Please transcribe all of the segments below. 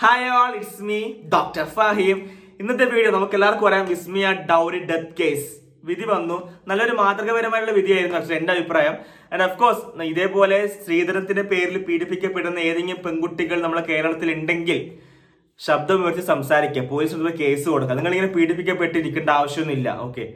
Hi all it's me doctor Fahim ഇന്നത്തെ video നമുക്ക് എല്ലാവർക്കും പറയാം വിസ്മിയ ഡൗറി ഡെത്ത് കേസ് വിധി വന്നു. നല്ലൊരു മാതൃകപരമായിട്ടുള്ള വിധിയായിരുന്നു പക്ഷേ എന്റെ അഭിപ്രായം. ആൻഡ് ഓഫ് കോഴ്സ് ഇതേപോലെ സ്ത്രീധനത്തിന്റെ പേരിൽ പീഡിപ്പിക്കപ്പെടുന്ന ഏതെങ്കിലും പെൺകുട്ടികൾ നമ്മുടെ കേരളത്തിൽ ഉണ്ടെങ്കിൽ ശബ്ദം ഉയർത്തി സംസാരിക്കുക. പോലീസ് കേസ് കൊടുക്കുക. നിങ്ങൾ ഇങ്ങനെ പീഡിപ്പിക്കപ്പെട്ടിരിക്കേണ്ട ആവശ്യമൊന്നുമില്ല. ഓക്കെ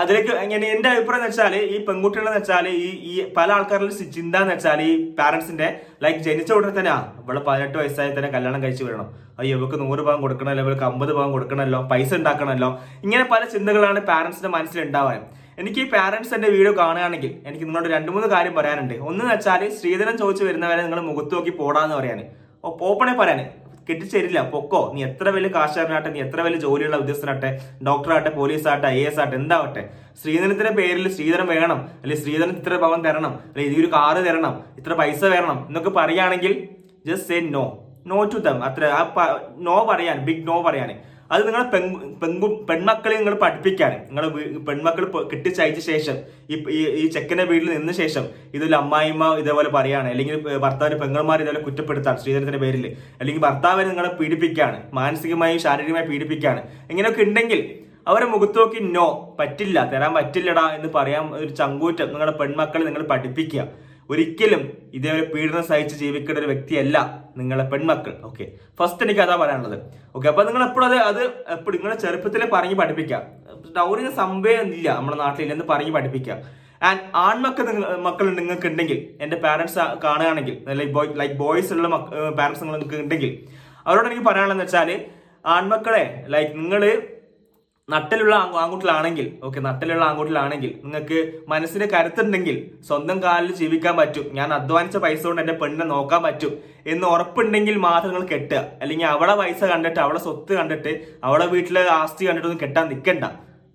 അതിലേക്ക് ഇങ്ങനെ എന്റെ അഭിപ്രായം എന്ന് വെച്ചാൽ ഈ പെൺകുട്ടികളെന്ന് വെച്ചാൽ ഈ ഈ പല ആൾക്കാരുടെ ചിന്ത എന്ന് വെച്ചാൽ ഈ പാരന്റ്സിന്റെ ലൈക്ക് ജനിച്ച ഉടനെ തന്നെ ഇവിടെ പതിനെട്ട് വയസ്സായി തന്നെ കല്യാണം കഴിച്ചു വിടണം അയ്യോ ഇവർക്ക് നൂറ് പവൻ കൊടുക്കണമല്ലോ ഇവർക്ക് അമ്പത് പവൻ കൊടുക്കണമല്ലോ പൈസ ഉണ്ടാക്കണമല്ലോ. ഇങ്ങനെ പല ചിന്തകളാണ് പാരന്റ്സിന്റെ മനസ്സിൽ ഉണ്ടാവാൻ എനിക്ക് ഈ പാരന്റ്സ് എന്റെ വീഡിയോ കാണുകയാണെങ്കിൽ എനിക്ക് നിങ്ങളോട് രണ്ട് മൂന്ന് കാര്യം പറയാനുണ്ട്. ഒന്ന് വെച്ചാൽ സ്ത്രീധനം ചോദിച്ചു വരുന്നവരെ നിങ്ങൾ മുഖത്ത് നോക്കി പോടാന്ന് പറയാൻ ഓപ്പണേ പറയാന്. കെട്ടിച്ചേരില്ല പൊക്കോ? നീ എത്ര വലിയ കാശുകാരനാട്ടെ നീ എത്ര വലിയ ജോലിയുള്ള ഉദ്യോഗസ്ഥനാട്ടെ ഡോക്ടറാട്ടെ പോലീസാട്ടെ ഐ എസ് ആട്ടെ എന്താവട്ടെ? ശ്രീധരത്തിന്റെ പേരിൽ ശ്രീധരൻ വേണം അല്ലെങ്കിൽ ശ്രീധരൻ ഇത്ര ഭവൻ തരണം അല്ലെങ്കിൽ ഒരു കാറ് തരണം ഇത്ര പൈസ വേണം എന്നൊക്കെ പറയുകയാണെങ്കിൽ just say no no to them അത്ര ആ നോ പറയാൻ ബിഗ് നോ പറയാൻ. അത് നിങ്ങൾ പെൺ പെൺമക്കളെ നിങ്ങൾ പഠിപ്പിക്കാൻ നിങ്ങൾ പെൺമക്കൾ കെട്ടിച്ചയച്ച ശേഷം ഈ ഈ- ചെക്കന്റെ വീട്ടിൽ നിന്ന ശേഷം ഇതൊരു അമ്മായിമ്മ ഇതേപോലെ പറയാണ്. അല്ലെങ്കിൽ ഭർത്താവിന് പെങ്ങന്മാർ ഇതേപോലെ കുറ്റപ്പെടുത്താൻ ശ്രീധരത്തിന്റെ പേരിൽ അല്ലെങ്കിൽ ഭർത്താവിനെ നിങ്ങളെ പീഡിപ്പിക്കുകയാണ് മാനസികമായും ശാരീരികമായി പീഡിപ്പിക്കുകയാണ് ഇങ്ങനെയൊക്കെ ഉണ്ടെങ്കിൽ അവരെ മുഖത്ത് നോക്കി നോ പറ്റില്ല തരാൻ പറ്റില്ലടാ എന്ന് പറയാൻ ഒരു ചങ്കൂറ്റം നിങ്ങളുടെ പെൺമക്കളെ നിങ്ങൾ പഠിപ്പിക്കുക. ഒരിക്കലും ഇതേപോലെ പീഡനം സഹിച്ച് ജീവിക്കേണ്ട ഒരു വ്യക്തിയല്ല നിങ്ങളെ പെൺമക്കൾ. ഓക്കെ ഫസ്റ്റ് എനിക്ക് അതാ പറയാനുള്ളത്. ഓക്കെ അപ്പൊ നിങ്ങൾ എപ്പോഴും അത് അത് എപ്പോഴും നിങ്ങളെ ചെറുപ്പത്തിൽ പറഞ്ഞ് പഠിപ്പിക്കാം ഡൗറിന് സംഭവം ഇല്ല നമ്മുടെ നാട്ടിൽ എന്ന് പറഞ്ഞ് പഠിപ്പിക്കാം ആൻഡ് ആൺമക്കൾ നിങ്ങൾ മക്കൾ നിങ്ങൾക്ക് ഉണ്ടെങ്കിൽ എന്റെ പാരന്റ്സ് കാണുകയാണെങ്കിൽ ലൈക്ക് ബോയ് ലൈക്ക് ബോയ്സ് ഉള്ള പാരന്റ്സ് നിങ്ങൾക്ക് ഉണ്ടെങ്കിൽ അവരോട് എനിക്ക് പറയാനുള്ളതെന്ന് വെച്ചാൽ ആൺമക്കളെ ലൈക്ക് നിങ്ങൾ നട്ടലുള്ള ആങ്കൂട്ടിലാണെങ്കിൽ ഓക്കെ നട്ടലുള്ള ആങ്കൂട്ടിലാണെങ്കിൽ നിങ്ങൾക്ക് മനസ്സിന് കരുത്തുണ്ടെങ്കിൽ സ്വന്തം കാലിൽ ജീവിക്കാൻ പറ്റും. ഞാൻ അധ്വാനിച്ച പൈസ കൊണ്ട് എന്റെ പെണ്ണിനെ നോക്കാൻ പറ്റും. എന്ന് ഉറപ്പുണ്ടെങ്കിൽ മാത്രം നിങ്ങൾ കെട്ടുക. അല്ലെങ്കിൽ അവളെ പൈസ കണ്ടിട്ട് അവളെ സ്വത്ത് കണ്ടിട്ട് അവളെ വീട്ടിലെ ആസ്തി കണ്ടിട്ടൊന്നും കെട്ടാൻ നിൽക്കണ്ട.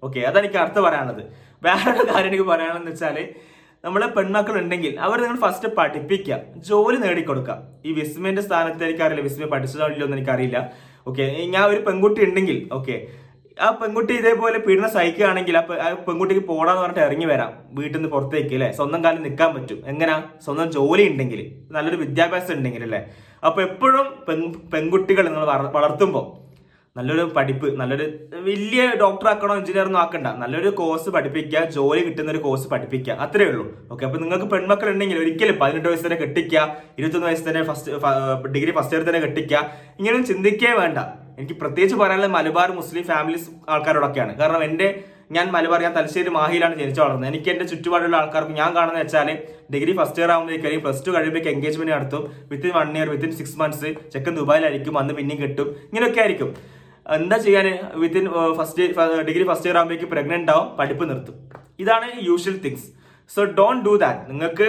ഓക്കെ അതാണ് എനിക്ക് അർത്ഥം പറയാനുള്ളത്. വേറൊരു കാര്യം എനിക്ക് പറയാനുള്ളതെന്ന് വെച്ചാൽ നമ്മളെ പെൺമക്കൾ ഉണ്ടെങ്കിൽ അവർ നിങ്ങൾ ഫസ്റ്റ് പഠിപ്പിക്കുക. ജോലി നേടിക്കൊടുക്കുക. ഈ വിസ്മയുടെ സ്ഥാനത്ത് എനിക്കറിയില്ല വിസ്മയ പഠിച്ചതോ ഇല്ലയോ എന്ന് എനിക്കറിയില്ല. ഓക്കെ ഞാൻ ഒരു പെൺകുട്ടി ഉണ്ടെങ്കിൽ ഓക്കെ ആ പെൺകുട്ടി ഇതേപോലെ പീഡനം സഹിക്കുകയാണെങ്കിൽ ആ പെൺകുട്ടിക്ക് പോടാന്ന് പറഞ്ഞിട്ട് ഇറങ്ങി വരാം. വീട്ടിൽ നിന്ന് പുറത്തേക്ക് അല്ലെ? സ്വന്തം കാലം നിൽക്കാൻ പറ്റും. എങ്ങനാ? സ്വന്തം ജോലി ഉണ്ടെങ്കിൽ. നല്ലൊരു വിദ്യാഭ്യാസം ഉണ്ടെങ്കിൽ അല്ലെ? അപ്പൊ എപ്പോഴും പെൺ പെൺകുട്ടികൾ നിങ്ങൾ വളർത്തുമ്പോൾ നല്ലൊരു പഠിപ്പ് നല്ലൊരു വലിയ ഡോക്ടർ ആക്കണോ എഞ്ചിനീയർ ഒന്നും ആക്കണ്ട. നല്ലൊരു കോഴ്സ് പഠിപ്പിക്കുക ജോലി കിട്ടുന്ന ഒരു കോഴ്സ് പഠിപ്പിക്കുക. അത്രേ ഉള്ളൂ. ഓക്കെ അപ്പൊ നിങ്ങൾക്ക് പെൺമക്കൾ ഉണ്ടെങ്കിൽ ഒരിക്കലും പതിനെട്ട് വയസ്സ് തന്നെ കെട്ടിക്കുക ഇരുപത്തൊന്ന് വയസ്സ് തന്നെ ഫസ്റ്റ് ഡിഗ്രി ഫസ്റ്റ് ഇയർ തന്നെ കെട്ടിക്കുക. ഇങ്ങനെ ചിന്തിക്കേ വേണ്ട. എനിക്ക് പ്രത്യേകിച്ച് പറയാനുള്ളത് മലബാർ മുസ്ലിം ഫാമിലീസ് ആൾക്കാരോടൊക്കെയാണ്. കാരണം എന്റെ ഞാൻ മലബാർ ഞാൻ തലശ്ശേരി മാഹിയിലാണ് ജനിച്ചു വളർന്നത്. എനിക്ക് എന്റെ ചുറ്റുപാടുള്ള ആൾക്കാർക്ക് ഞാൻ കാണുന്നത് വെച്ചാൽ ഡിഗ്രി ഫസ്റ്റ് ഇയർ ആകുമ്പോഴേക്കും പ്ലസ് ടു കഴിയുമ്പോൾ എൻഗേജ്മെന്റ് നടത്തും. Within one year within six months ചെക്കൻ ദുബായിലായിരിക്കും അന്ന് പിന്നെയും കിട്ടും. ഇങ്ങനെയൊക്കെ ആയിരിക്കും. എന്താ ചെയ്യാൻ within first degree first year ആകുമ്പോഴേക്കും പ്രഗ്നന്റ് ആവും പഠിപ്പ് നിർത്തും. ഇതാണ് usual things so don't do that നിങ്ങൾക്ക്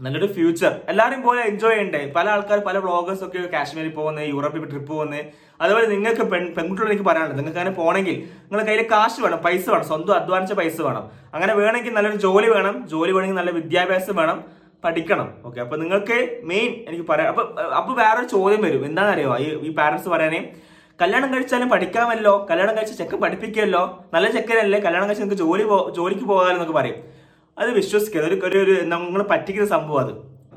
നല്ലൊരു ഫ്യൂച്ചർ എല്ലാവരും പോലെ എൻജോയ് ചെയ്യണ്ടേ? പല ആൾക്കാർ പല വ്ളോഗേഴ്സ് ഒക്കെ കാശ്മീരിൽ പോകുന്നത് യൂറോപ്പിൽ ട്രിപ്പ് പോകുന്നത് അതുപോലെ നിങ്ങൾക്ക് പെൺ പെൺകുട്ടികളെ എനിക്ക് പറയാനുള്ളത് നിങ്ങൾക്ക് അങ്ങനെ പോകണമെങ്കിൽ നിങ്ങളുടെ കയ്യിൽ കാശ് വേണം പൈസ വേണം സ്വന്തം അധ്വാനിച്ച പൈസ വേണം. അങ്ങനെ വേണമെങ്കിൽ നല്ലൊരു ജോലി വേണം ജോലി വേണമെങ്കിൽ നല്ല വിദ്യാഭ്യാസം വേണം പഠിക്കണം. ഓക്കെ അപ്പൊ നിങ്ങൾക്ക് മെയിൻ എനിക്ക് പറയാം അപ്പൊ അപ്പൊ വേറൊരു ചോദ്യം വരും. എന്താണെന്നറിയോ? ഈ ഈ പാരന്റ്സ് പറയാനേ കല്യാണം കഴിച്ചാലും പഠിക്കാമല്ലോ കല്യാണം കഴിച്ച ചെക്കൻ പഠിപ്പിക്കുമല്ലോ നല്ല ചെക്കനല്ലേ കല്യാണം കഴിച്ച് നിങ്ങൾക്ക് ജോലി ജോലിക്ക് പോകാമെന്നൊക്കെ പറയും. അത് വിശ്വസിക്കരുത്. ഒരു ഒരു- നമ്മൾ പറ്റിക്കുന്ന സംഭവം അത്.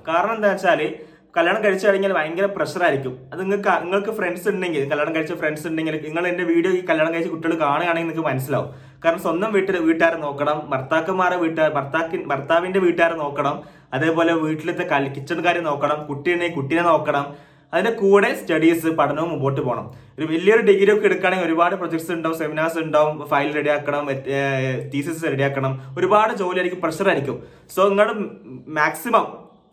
കാരണം എന്താ വെച്ചാൽ കല്യാണം കഴിച്ചു കഴിഞ്ഞാൽ ഭയങ്കര പ്രഷറായിരിക്കും അത് നിങ്ങൾക്ക് നിങ്ങൾക്ക് ഫ്രണ്ട്സ് ഉണ്ടെങ്കിൽ കല്യാണം കഴിച്ച ഫ്രണ്ട്സ് ഉണ്ടെങ്കിൽ നിങ്ങൾ എന്റെ വീഡിയോ ഈ കല്യാണം കഴിച്ച കുട്ടികൾ കാണുകയാണെങ്കിൽ നിങ്ങൾക്ക് മനസ്സിലാവും. കാരണം സ്വന്തം വീട്ടിൽ വീട്ടുകാരെ നോക്കണം ഭർത്താക്കന്മാരെ വീട്ടുകാർ ഭർത്താക്കി ഭർത്താവിന്റെ വീട്ടുകാരെ നോക്കണം അതേപോലെ വീട്ടിലത്തെ കിച്ചൺ കാര്യം നോക്കണം കുട്ടിയുണ്ടെങ്കിൽ കുട്ടീനെ നോക്കണം. അതിന്റെ കൂടെ സ്റ്റഡീസ് പഠനവും മുമ്പോട്ട് പോകണം ഒരു വലിയൊരു ഡിഗ്രി ഒക്കെ എടുക്കുകയാണെങ്കിൽ ഒരുപാട് പ്രൊജക്ട്സ് ഉണ്ടാവും സെമിനാർസ് ഉണ്ടാവും ഫയൽ റെഡിയാക്കണം തീസിസ് റെഡിയാക്കണം ഒരുപാട് ജോലി ആയിരിക്കും പ്രഷർ ആയിരിക്കും. സോ നിങ്ങൾ മാക്സിമം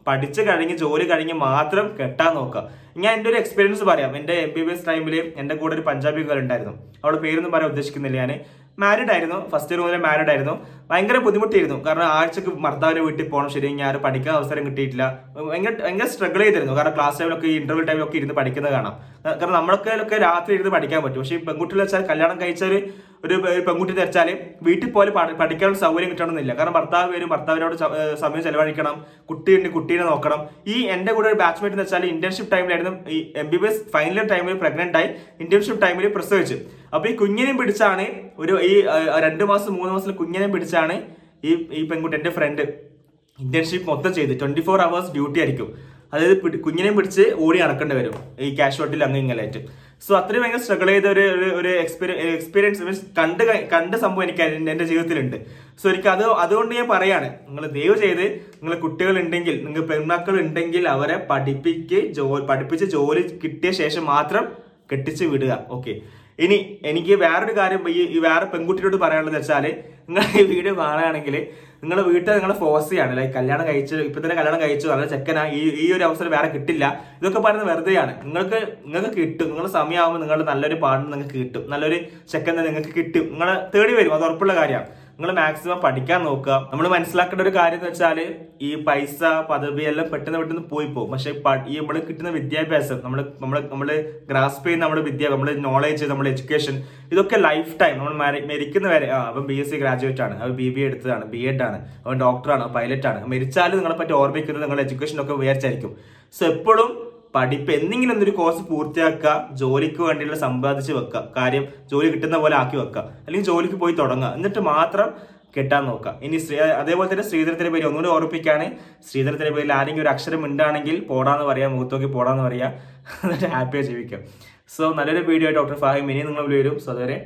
പഠിച്ചു കഴിഞ്ഞ് ജോലി കഴിഞ്ഞ് മാത്രം കെട്ടാൻ നോക്കുക. ഞാൻ എന്റെ ഒരു എക്സ്പീരിയൻസ് പറയാം. എന്റെ എം ബി ബി എസ് ടൈമിൽ എന്റെ കൂടെ ഒരു പഞ്ചാബി ഗേൾ ഉണ്ടായിരുന്നു അവളുടെ പേരൊന്നും പറയാൻ ഉദ്ദേശിക്കുന്നില്ല ഞാൻ മാരീഡ് ആയിരുന്നു. ഫസ്റ്റ് ഇയർ മുതലേ മാരീഡ് ആയിരുന്നു. ഭയങ്കര ബുദ്ധിമുട്ടായിരുന്നു. കാരണം ആഴ്ചക്ക് ഭർത്താവിന്റെ വീട്ടിൽ പോകണം ശരി ഞാൻ പഠിക്കാൻ അവസരം കിട്ടിയിട്ടില്ല. ഭയങ്കര ഭയങ്കര സ്ട്രഗിൾ ചെയ്തിരുന്നു. കാരണം ക്ലാസ് ടൈമിലൊക്കെ ഇന്റർവ്യൂ ടൈമിലൊക്കെ ഇരുന്ന് പഠിക്കുന്നത് കാണാം. കാരണം നമ്മളൊക്കെ രാത്രി ഇരുന്ന് പഠിക്കാൻ പറ്റും. പക്ഷേ പെൺകുട്ടികൾ വെച്ചാൽ കല്യാണം കഴിച്ചാൽ ഒരു പെൺകുട്ടി ധരിച്ചാൽ വീട്ടിൽ പോലെ പഠി- പഠിക്കാനുള്ള സൗകര്യം കിട്ടണമെന്നില്ല. കാരണം ഭർത്താവ് വരും ഭർത്താവിനോട് സമയം ചെലവഴിക്കണം കുട്ടിയുണ്ട് കുട്ടീനെ നോക്കണം. ഈ എന്റെ കൂടെ ഒരു ബാച്ച്മേറ്റ് എന്ന് വെച്ചാൽ ഇന്റേൺഷിപ്പ് ടൈമിലായിരുന്നു ഈ M B B S final ടൈമിൽ പ്രഗ്നന്റ് ആയി ഇന്റേൺഷിപ്പ് ടൈമിൽ പ്രസവിച്ചു. അപ്പൊ ഈ കുഞ്ഞിനെയും പിടിച്ചാണ് ഒരു ഈ രണ്ട് മാസം മൂന്ന് മാസം കുഞ്ഞിനെയും പിടിച്ചാണ് ഈ ഈ പെൺകുട്ടി എന്റെ ഫ്രണ്ട് ഇന്റേൺഷിപ്പ് മൊത്തം ചെയ്ത്. ട്വന്റി ഫോർ അവേഴ്സ് ഡ്യൂട്ടി ആയിരിക്കും. അതായത് കുഞ്ഞിനെയും പിടിച്ച് ഓടി നടക്കേണ്ടി വരും ഈ കാഷ്വാലിറ്റിയിൽ അങ്ങ് സോ അത്രയും ഭയങ്കര സ്ട്രഗിൾ ചെയ്ത ഒരു ഒരു- എക്സ്പീരിയൻസ് മീൻസ് കണ്ട് കണ്ട സംഭവം എനിക്ക് എന്റെ ജീവിതത്തിലുണ്ട്. സോ എനിക്ക് അത് അതുകൊണ്ട് ഞാൻ പറയാണ് നിങ്ങൾ ദയവ് ചെയ്ത് നിങ്ങൾ കുട്ടികൾ ഉണ്ടെങ്കിൽ നിങ്ങൾ പെൺമക്കൾ ഉണ്ടെങ്കിൽ അവരെ പഠിപ്പിക്ക് ജോലി പഠിപ്പിച്ച് ജോലി കിട്ടിയ ശേഷം മാത്രം കെട്ടിച്ച് വിടുക. ഓക്കെ ഇനി എനിക്ക് വേറൊരു കാര്യം ഈ വേറെ പെൺകുട്ടിയോട് പറയാനുള്ളത് വെച്ചാൽ നിങ്ങൾ ഈ വീഡിയോ കാണുകയാണെങ്കിൽ നിങ്ങളുടെ വീട്ടിൽ നിങ്ങളെ ഫോഴ്സ് ചെയ്യാണ്. ലൈക്ക് കല്യാണം കഴിച്ച് ഇപ്പൊ തന്നെ കല്യാണം കഴിച്ചു നല്ല ചെക്കനാ ഈ ഈ ഒരു അവസരം വേറെ കിട്ടില്ല. ഇതൊക്കെ പറയുന്നത് വെറുതെയാണ്. നിങ്ങൾക്ക് നിങ്ങൾക്ക് കിട്ടും. നിങ്ങളുടെ സമയമാകുമ്പോൾ നിങ്ങളുടെ നല്ലൊരു പാടിന് നിങ്ങൾക്ക് കിട്ടും. നല്ലൊരു ചെക്കൻ നിങ്ങൾക്ക് കിട്ടും. നിങ്ങളെ തേടി വരും. അത് ഉറപ്പുള്ള കാര്യമാണ്. നിങ്ങൾ മാക്സിമം പഠിക്കാൻ നോക്കുക. നമ്മൾ മനസ്സിലാക്കേണ്ട ഒരു കാര്യം എന്ന് വെച്ചാൽ ഈ പൈസ പദവി എല്ലാം പെട്ടെന്ന് പെട്ടെന്ന് പോയി പോകും. പക്ഷെ ഈ നമ്മൾ കിട്ടുന്ന വിദ്യാഭ്യാസം നമ്മൾ നമ്മൾ നമ്മൾ ഗ്രാസ്പ് ചെയ്യുന്ന നമ്മുടെ വിദ്യ നമ്മുടെ നോളേജ് നമ്മുടെ എഡ്യൂക്കേഷൻ ഇതൊക്കെ ലൈഫ് ടൈം നമ്മൾ മരിക്കുന്ന വരെ ആ അവൻ ബി എസ് സി ഗ്രാജുവേറ്റ് ആണ് അവൻ ബി ബി എടുത്തതാണ് ബി എഡ് ആണ് അവൻ ഡോക്ടറാണ് പൈലറ്റ് ആണ്. മരിച്ചാലും നിങ്ങളെ പറ്റി ഓർമ്മിക്കുന്നത് നിങ്ങളുടെ എഡ്യൂക്കേഷൻ ഒക്കെ വിചാരിച്ചായിരിക്കും. സോ എപ്പോഴും പഠിപ്പ് എന്തെങ്കിലും എന്തൊരു കോഴ്സ് പൂർത്തിയാക്കുക ജോലിക്ക് വേണ്ടിയുള്ള സമ്പാദിച്ച് വെക്കുക. കാര്യം ജോലി കിട്ടുന്ന പോലെ ആക്കി വെക്കുക. അല്ലെങ്കിൽ ജോലിക്ക് പോയി തുടങ്ങുക. എന്നിട്ട് മാത്രം കെട്ടാൻ നോക്കുക. ഇനി ശ്രീ അതേപോലെ തന്നെ ശ്രീധരത്തിന്റെ പേര് ഒന്നുകൂടി ഓർപ്പിക്കുകയാണ് ശ്രീധരത്തിന്റെ പേരിൽ ആരെങ്കിലും ഒരു അക്ഷരം ഉണ്ടാണെങ്കിൽ പോടാന്ന് പറയാം മുഖത്തോക്കി പോടാന്ന് പറയാം. എന്നിട്ട് ഹാപ്പിയായി ജീവിക്കാം സോ നല്ലൊരു വീഡിയോ ഡോക്ടർ ഫാഹിം. ഇനി നിങ്ങൾ വരും സോ അതുവരെ